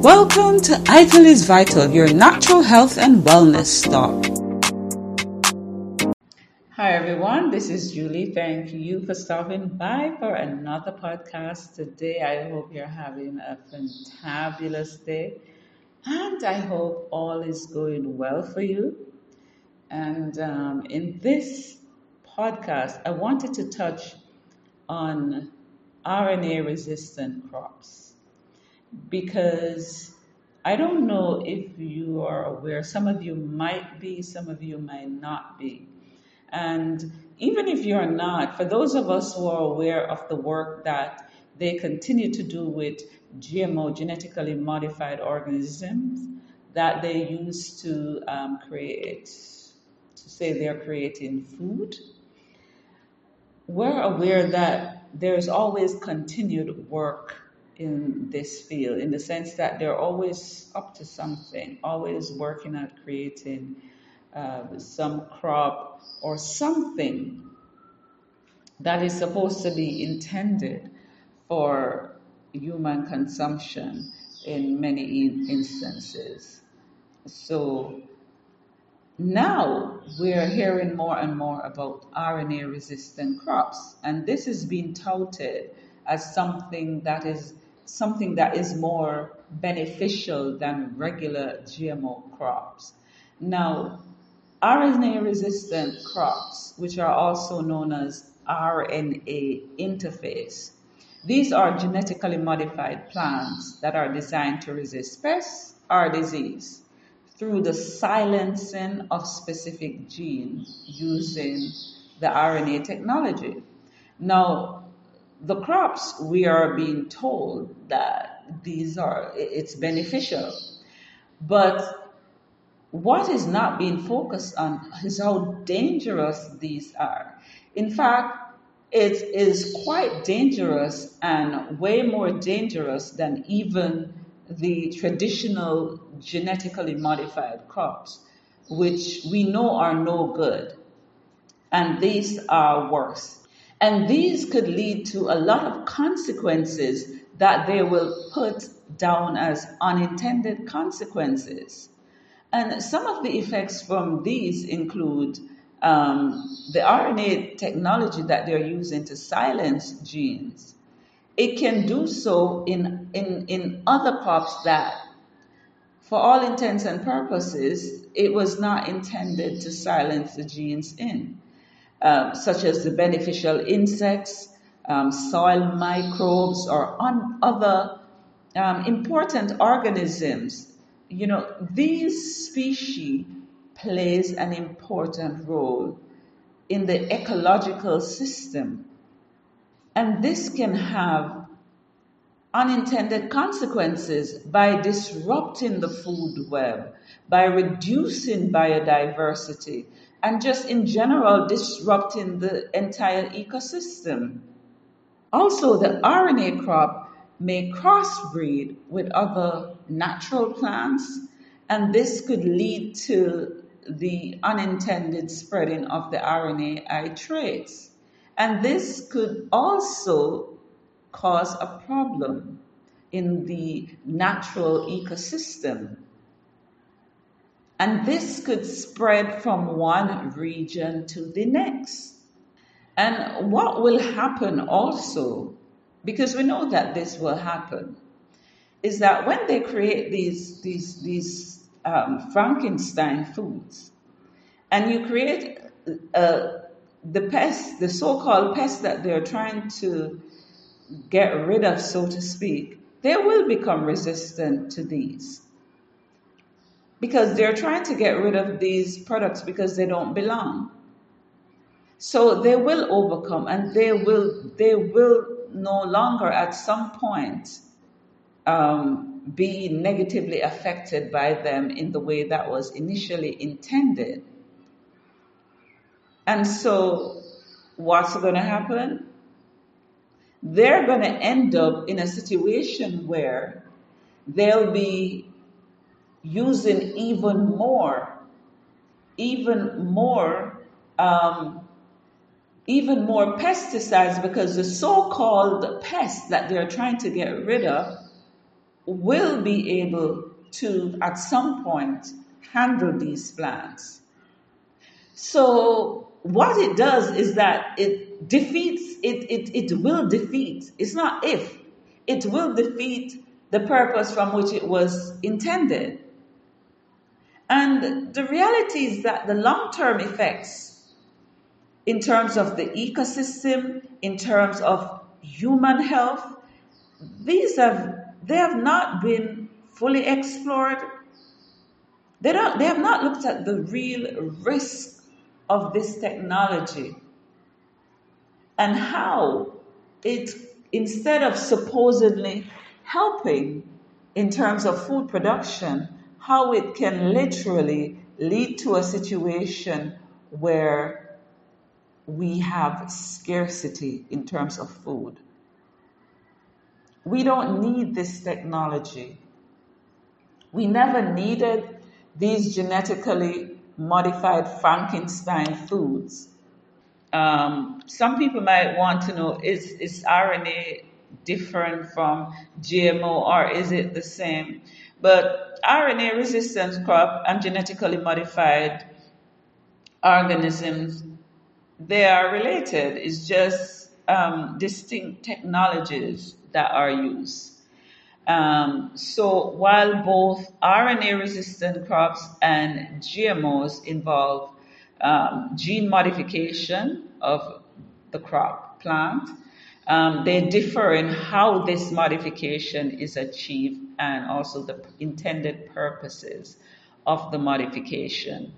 Welcome to Ital is Vital, your natural health and wellness stop. Hi everyone, this is Julie. Thank you for stopping by for another podcast today. I hope you're having a fantabulous day and I hope all is going well for you. And um, in this podcast, I wanted to touch on RNA resistant crops because I don't know if you are aware, some of you might be, some of you might not be. And even if you're not, for those of us who are aware of the work that they continue to do with GMO, genetically modified organisms, that they use to um, create, to say they're creating food, we're aware that there's always continued work in this field in the sense that they're always up to something, always working at creating uh, some crop or something that is supposed to be intended for human consumption in many instances. So now we're hearing more and more about RNA resistant crops, and this is being touted as something that is something that is more beneficial than regular GMO crops. Now, RNA resistant crops, which are also known as RNA interface, these are genetically modified plants that are designed to resist pests or disease through the silencing of specific genes using the RNA technology. Now, the crops, we are being told that these are, it's beneficial. But what is not being focused on is how dangerous these are. In fact, it is quite dangerous and way more dangerous than even the traditional genetically modified crops, which we know are no good. And these are worse. And these could lead to a lot of consequences that they will put down as unintended consequences. And some of the effects from these include um, the RNA technology that they're using to silence genes. It can do so in, in, in other crops that, for all intents and purposes, it was not intended to silence the genes in. Um, such as the beneficial insects, um, soil microbes, or on other um, important organisms. You know, these species plays an important role in the ecological system. And this can have unintended consequences by disrupting the food web, by reducing biodiversity, and just in general disrupting the entire ecosystem. Also, the RNA crop may crossbreed with other natural plants, and this could lead to the unintended spreading of the RNAi traits. And this could also cause a problem in the natural ecosystem and this could spread from one region to the next. And what will happen also, because we know that this will happen, is that when they create these, these, these um, Frankenstein foods, and you create uh, the pest, the so called pest that they're trying to get rid of, so to speak, they will become resistant to these because they're trying to get rid of these products because they don't belong. So they will overcome and they will they will no longer at some point um, be negatively affected by them in the way that was initially intended. And so what's going to happen? They're going to end up in a situation where they'll be using even more, even more, um, even more pesticides because the so-called pests that they're trying to get rid of will be able to, at some point, handle these plants. So what it does is that it defeats, it, it, it will defeat, it's not if, it will defeat the purpose from which it was intended. And the reality is that the long term effects, in terms of the ecosystem, in terms of human health, these have they have not been fully explored. They don't they have not looked at the real risk of this technology and how it instead of supposedly helping in terms of food production, how it can literally lead to a situation where we have scarcity in terms of food. We don't need this technology. We never needed these genetically modified Frankenstein foods. Um, some people might want to know is, is RNA different from GMO or is it the same? But RNA resistant crop and genetically modified organisms, they are related. It's just um, distinct technologies that are used. Um, so while both RNA resistant crops and GMOs involve um, gene modification of the crop plant, um, they differ in how this modification is achieved and also the intended purposes of the modification.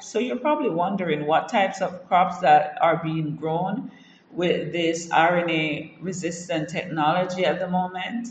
So you're probably wondering what types of crops that are being grown with this RNA resistant technology at the moment.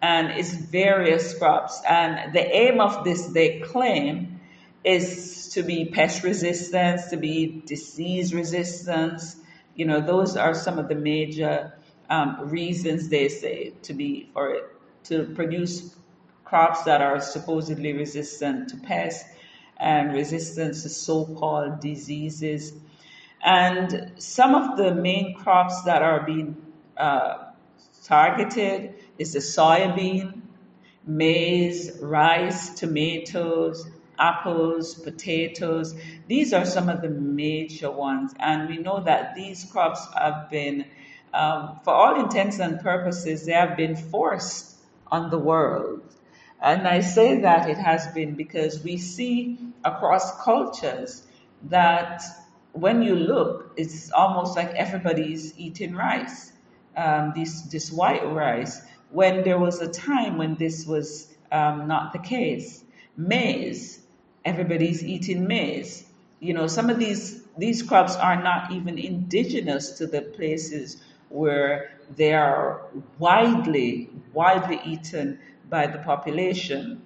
And it's various crops. And the aim of this, they claim, is to be pest resistance, to be disease resistance, you know, those are some of the major um, reasons they say to be for it to produce crops that are supposedly resistant to pests and resistant to so-called diseases. And some of the main crops that are being uh, targeted is the soybean, maize, rice, tomatoes, apples, potatoes. These are some of the major ones. And we know that these crops have been, um, for all intents and purposes, they have been forced on the world. And I say that it has been because we see across cultures that when you look, it's almost like everybody's eating rice, um, this, this white rice, when there was a time when this was um, not the case. Maize, everybody's eating maize. You know, some of these these crops are not even indigenous to the places where they are widely widely eaten by the population.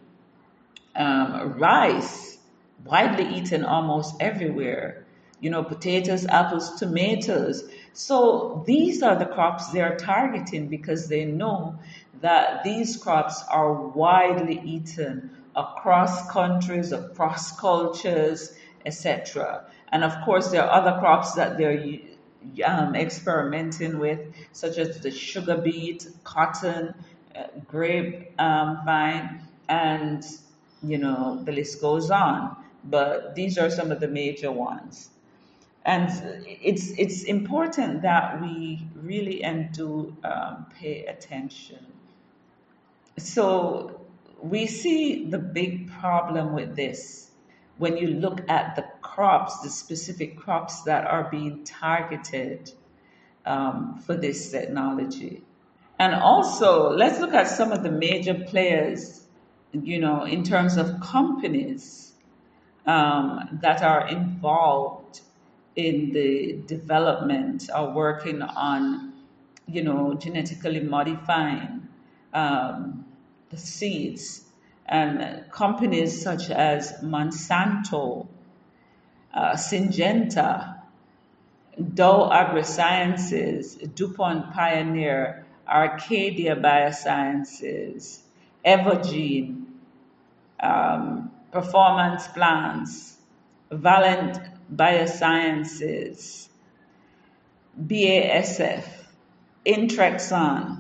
Um, rice widely eaten almost everywhere. You know, potatoes, apples, tomatoes. So these are the crops they are targeting because they know that these crops are widely eaten across countries, across cultures, etc. And of course, there are other crops that they're um, experimenting with, such as the sugar beet, cotton, uh, grape um, vine, and you know the list goes on. But these are some of the major ones, and it's it's important that we really and do um, pay attention. So we see the big problem with this when you look at the crops, the specific crops that are being targeted um, for this technology. And also, let's look at some of the major players, you know, in terms of companies um, that are involved in the development or working on, you know, genetically modifying um, seeds. And companies such as Monsanto, uh, Syngenta, Dow AgroSciences, DuPont Pioneer, Arcadia Biosciences, Evogene, um, Performance Plants, Valent Biosciences, BASF, Intrexon,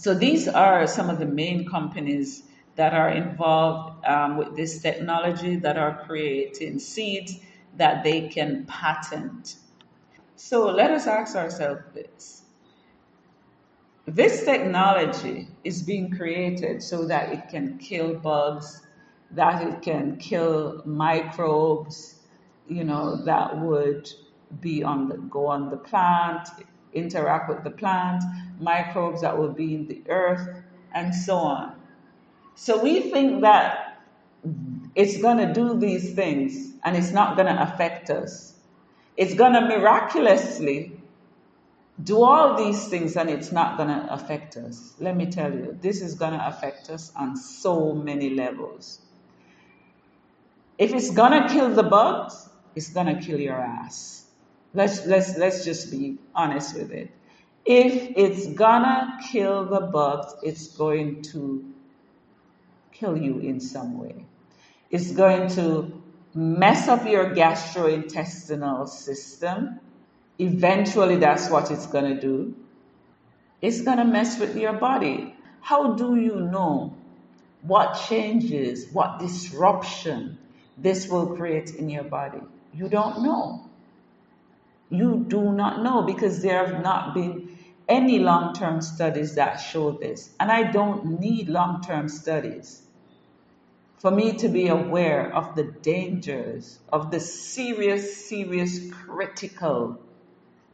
So these are some of the main companies that are involved um, with this technology that are creating seeds that they can patent. So let us ask ourselves this. This technology is being created so that it can kill bugs, that it can kill microbes, you know, that would be on the go on the plant, interact with the plant, microbes that will be in the earth, and so on. So we think that it's going to do these things and it's not going to affect us. It's going to miraculously do all these things and it's not going to affect us. Let me tell you, this is going to affect us on so many levels. If it's going to kill the bugs, it's going to kill your ass. Let's, let's, let's just be honest with it. If it's gonna kill the bugs, it's going to kill you in some way. It's going to mess up your gastrointestinal system. Eventually, that's what it's going to do. It's going to mess with your body. How do you know what changes, what disruption this will create in your body? You don't know. You do not know because there have not been any long term studies that show this. And I don't need long term studies for me to be aware of the dangers, of the serious, serious, critical,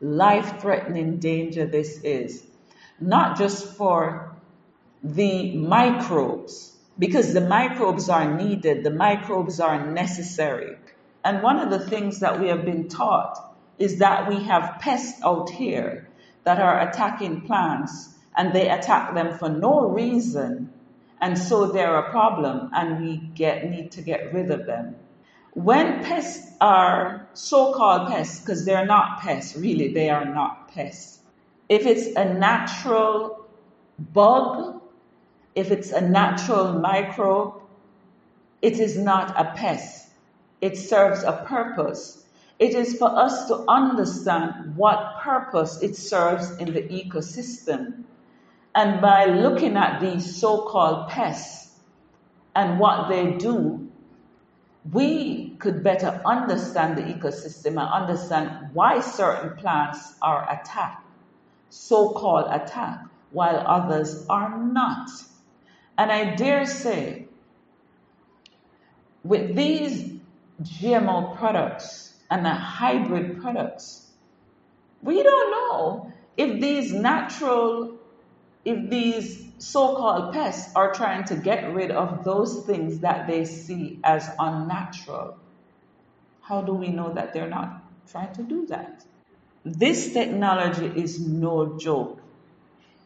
life threatening danger this is. Not just for the microbes, because the microbes are needed, the microbes are necessary. And one of the things that we have been taught is that we have pests out here that are attacking plants and they attack them for no reason. And so they're a problem and we get need to get rid of them. When pests are so-called pests because they're not pests really they are not pests. If it's a natural bug if it's a natural microbe it is not a pest. It serves a purpose it is for us to understand what purpose it serves in the ecosystem. And by looking at these so called pests and what they do, we could better understand the ecosystem and understand why certain plants are attacked, so called attacked, while others are not. And I dare say, with these GMO products, and the hybrid products. We don't know if these natural, if these so-called pests are trying to get rid of those things that they see as unnatural. How do we know that they're not trying to do that? This technology is no joke.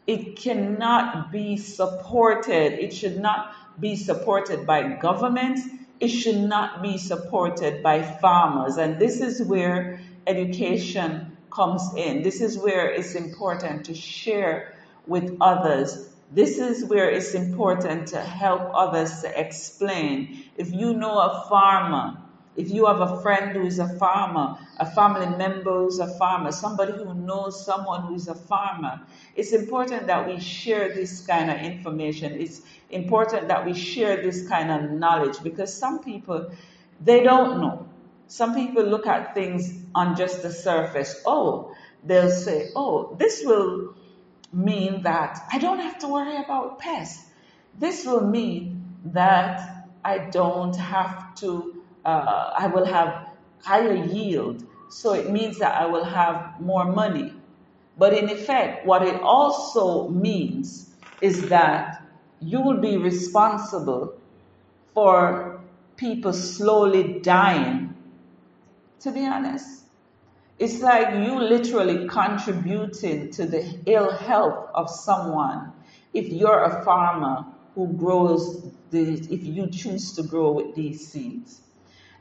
It cannot be supported. It should not be supported by governments it should not be supported by farmers. And this is where education comes in. This is where it's important to share with others. This is where it's important to help others to explain. If you know a farmer if you have a friend who is a farmer, a family member who's a farmer, somebody who knows someone who's a farmer, it's important that we share this kind of information. It's important that we share this kind of knowledge because some people, they don't know. Some people look at things on just the surface. Oh, they'll say, oh, this will mean that I don't have to worry about pests. This will mean that I don't have to uh, I will have higher yield. So it means that I will have more money. But in effect, what it also means is that you will be responsible for people slowly dying. To be honest, it's like you literally contributing to the ill health of someone if you're a farmer who grows these, if you choose to grow with these seeds.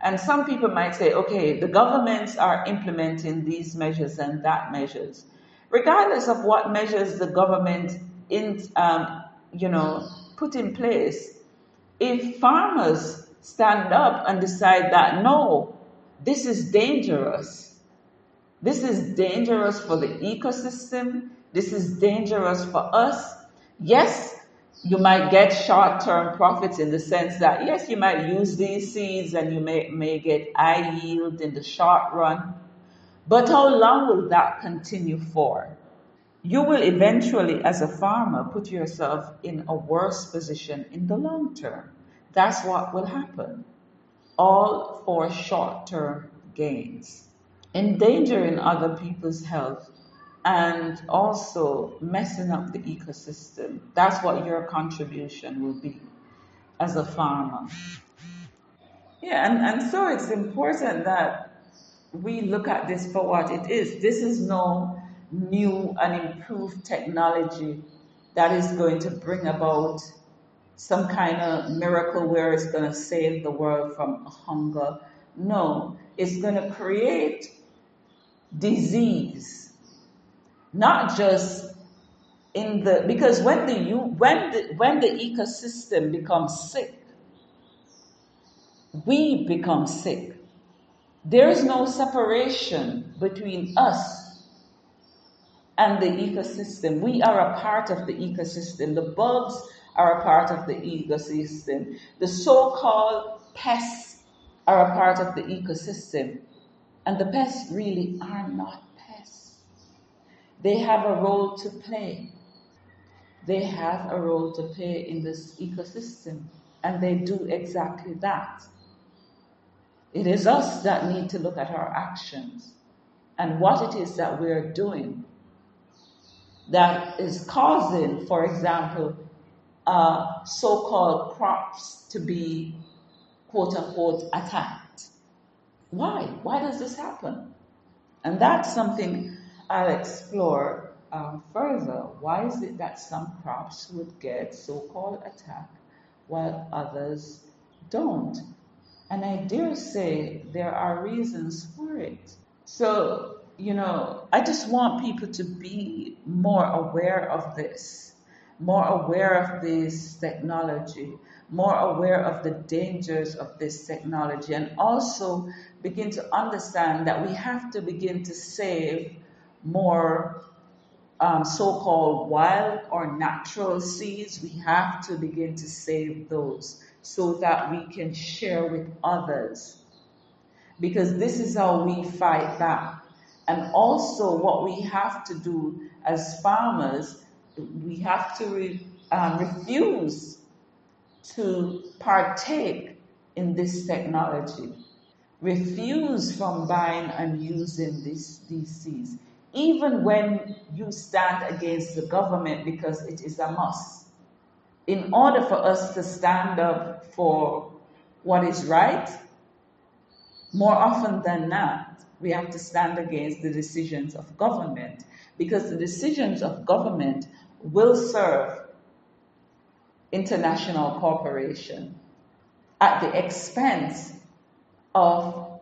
And some people might say, okay, the governments are implementing these measures and that measures. Regardless of what measures the government in, um, you know, put in place, if farmers stand up and decide that no, this is dangerous, this is dangerous for the ecosystem, this is dangerous for us, Yes, you might get short-term profits in the sense that yes, you might use these seeds and you may, may get high yield in the short run. But how long will that continue for? You will eventually, as a farmer, put yourself in a worse position in the long term. That's what will happen. All for short-term gains. Endangering other people's health and also messing up the ecosystem. That's what your contribution will be as a farmer. Yeah, and, and so it's important that we look at this for what it is. This is no new and improved technology that is going to bring about some kind of miracle where it's going to save the world from hunger. No, it's going to create disease not just in the because when the you when the when the ecosystem becomes sick we become sick. There is no separation between us and the ecosystem. We are a part of the ecosystem. The bugs are a part of the ecosystem. The so-called pests are a part of the ecosystem. And the pests really are not they have a role to play. They have a role to play in this ecosystem, and they do exactly that. It is us that need to look at our actions and what it is that we're doing that is causing, for example, uh, so called crops to be quote unquote attacked. Why? Why does this happen? And that's something I'll explore um, further. Why is it that some crops would get so-called attack while others don't? And I dare say there are reasons for it. So, you know, I just want people to be more aware of this, more aware of this technology, more aware of the dangers of this technology, and also begin to understand that we have to begin to save more um, so-called wild or natural seeds, we have to begin to save those so that we can share with others. Because this is how we fight back. And also what we have to do as farmers, we have to re, um, refuse to partake in this technology. Refuse from buying and using this, these seeds even when you stand against the government because it is a must. In order for us to stand up for what is right, more often than not, we have to stand against the decisions of government because the decisions of government will serve international corporation at the expense of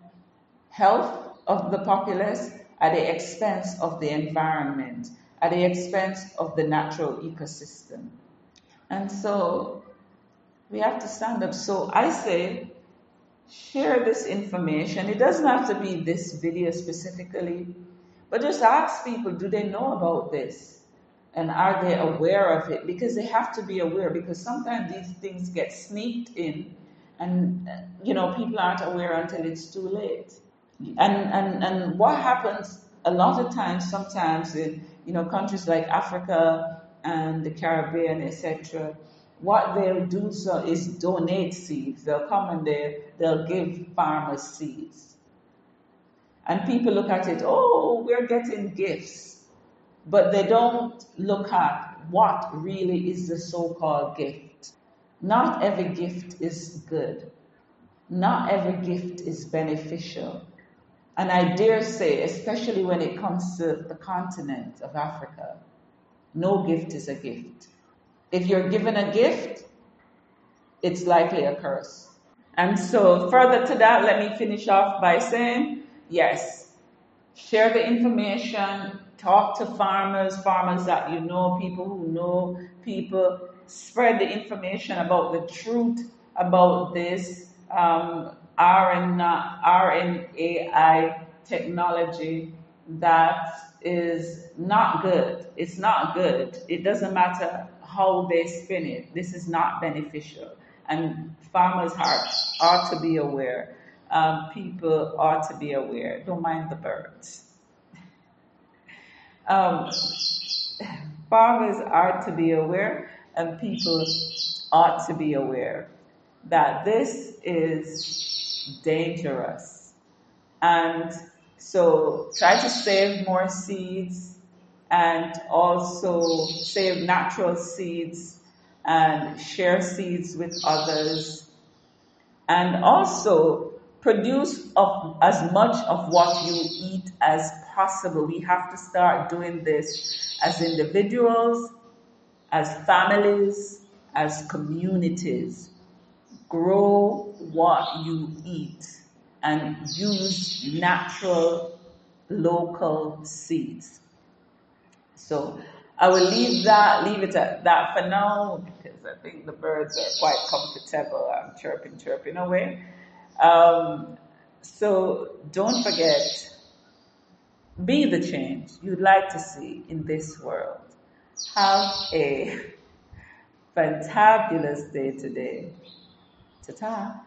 health of the populace at the expense of the environment, at the expense of the natural ecosystem. And so we have to stand up. So I say, share this information. It doesn't have to be this video specifically, but just ask people, do they know about this? And are they aware of it? Because they have to be aware because sometimes these things get sneaked in and, you know, people aren't aware until it's too late. And, and, and what happens a lot of times, sometimes in you know countries like Africa and the Caribbean, etc., what they'll do so uh, is donate seeds. They'll come and they, they'll give farmers seeds. And people look at it, oh, we're getting gifts. But they don't look at what really is the so called gift. Not every gift is good. Not every gift is beneficial. And I dare say, especially when it comes to the continent of Africa, no gift is a gift. If you're given a gift, it's likely a curse. And so, further to that, let me finish off by saying yes, share the information, talk to farmers, farmers that you know, people who know people, spread the information about the truth about this. Um, RNAi technology that is not good. It's not good. It doesn't matter how they spin it. This is not beneficial. And farmers are, ought to be aware. Um, people ought to be aware. Don't mind the birds. Um, farmers are to be aware, and people ought to be aware that this is dangerous. And so try to save more seeds and also save natural seeds and share seeds with others. And also produce of, as much of what you eat as possible. We have to start doing this as individuals, as families, as communities. Grow what you eat and use natural local seeds. So I will leave that, leave it at that for now because I think the birds are quite comfortable. I'm chirping, chirping away. Um, so don't forget, be the change you'd like to see in this world. Have a fantabulous day today. Ta-ta.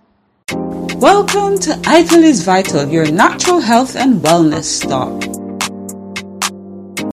Welcome to Ital is Vital, your natural health and wellness stop.